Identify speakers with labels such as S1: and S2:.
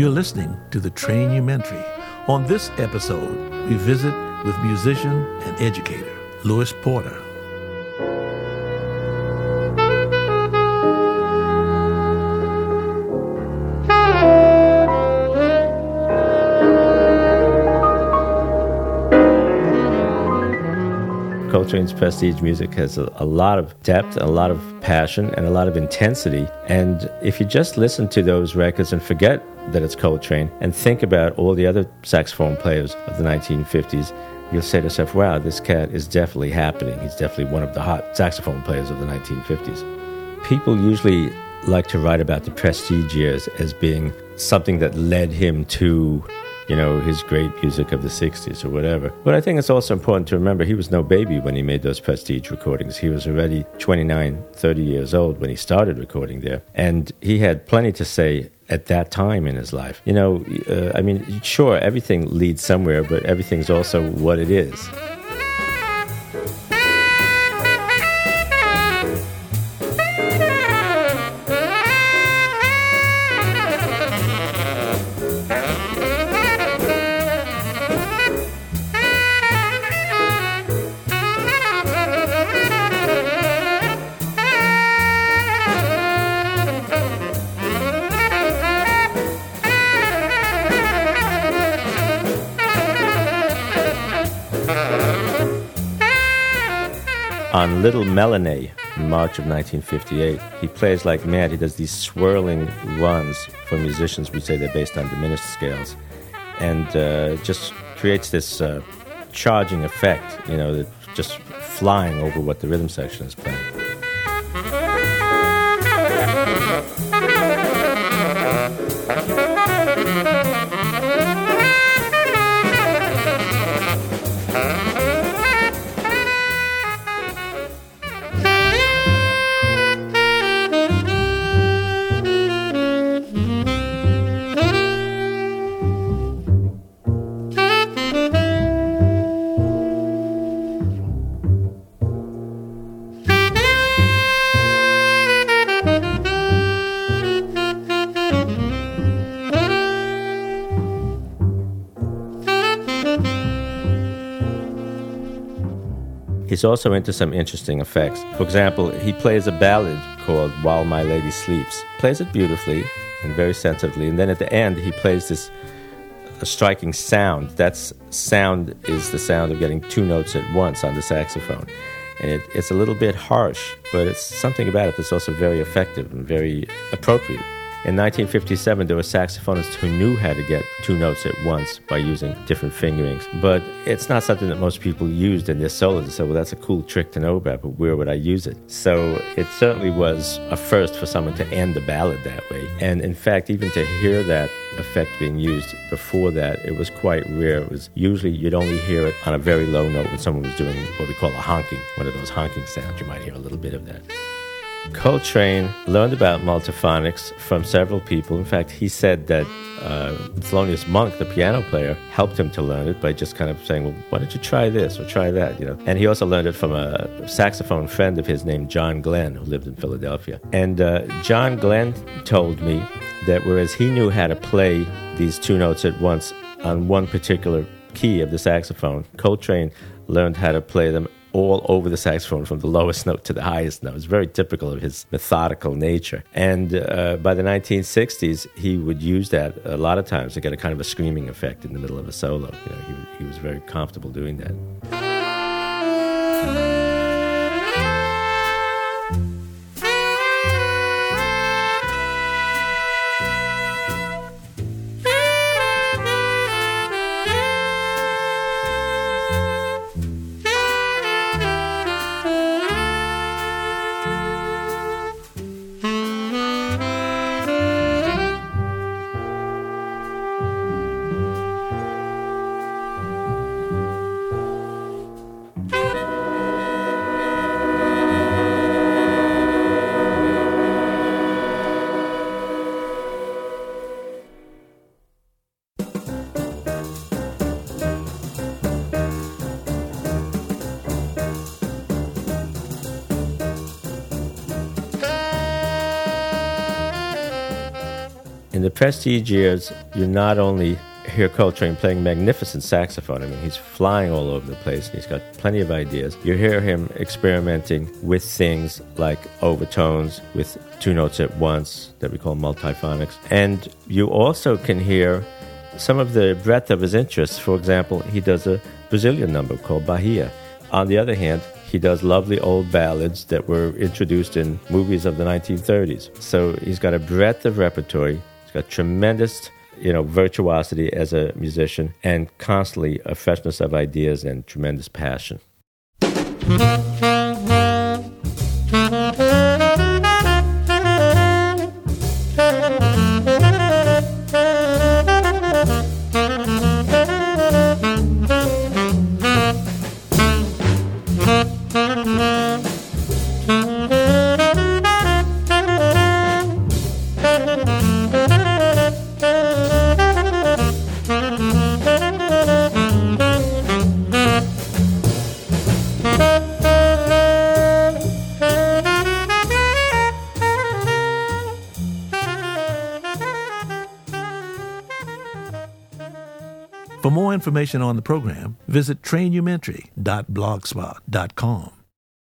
S1: You're listening to the Trainumentary. On this episode, we visit with musician and educator Lewis Porter.
S2: Coltrane's prestige music has a, a, lot of depth, a lot of passion, and a lot of intensity. And if you just listen to those records and forget that it's Coltrane and think about all the other saxophone players of the 1950s, you'll say to yourself, wow, this cat is definitely happening. He's definitely one of the hot saxophone players of the 1950s. People usually like to write about the prestige years as being something that led him to you know, his great music of the 60s or whatever. But I think it's also important to remember he was no baby when he made those prestige recordings. He was already 29, 30 years old when he started recording there. And he had plenty to say at that time in his life. You know, uh, I mean, sure, everything leads somewhere, but everything's also what it is. On Little Melonae in March of 1958. He plays like mad. He does these swirling runs for musicians. We say they're based on diminished scales, and uh, just creates this uh, charging effect. You know, just flying over what the rhythm section is playing. He's also into some interesting effects. For example, he plays a ballad called While My Lady Sleeps. Plays it beautifully and very sensitively. And then at the end, he plays this a striking sound. That sound is the sound of getting two notes at once on the saxophone. And it, it's a little bit harsh, but it's something about it that's also very effective and very appropriate. In 1957, there were saxophonists who knew how to get two notes at once by using different fingerings. But it's not something that most people used in their solos. They said, well, that's a cool trick to know about, but where would I use it? So it certainly was a first for someone to end a ballad that way. And in fact, even to hear that effect being used before that, it was quite rare. It was usually you'd only hear it on a very low note when someone was doing what we call a honking, one of those honking sounds. You might hear a little bit of that. Coltrane learned about multiphonics from several people. In fact, he said that uh, Thelonious Monk, the piano player, helped him to learn it by just kind of saying, "Well, why don't you try this or try that?" You know. And he also learned it from a saxophone friend of his named John Glenn, who lived in Philadelphia. And uh, John Glenn told me that whereas he knew how to play these two notes at once on one particular key of the saxophone, Coltrane learned how to play them all over the saxophone from the lowest note to the highest note. It's very typical of his methodical nature. And uh, by the 1960s, he would use that a lot of times to get a kind of a screaming effect in the middle of a solo. You know, he, he was very comfortable doing that. In the Prestige years, you not only hear Coltrane playing magnificent saxophone. I mean, he's flying all over the place and he's got plenty of ideas. You hear him experimenting with things like overtones with two notes at once that we call multiphonics. And you also can hear some of the breadth of his interests. For example, he does a Brazilian number called Bahia. On the other hand, he does lovely old ballads that were introduced in movies of the 1930s. So he's got a breadth of repertory. He's got tremendous, you know, virtuosity as a musician and constantly a freshness of ideas and tremendous passion.
S1: For more information on the program, visit trainumentary.blogspot.com.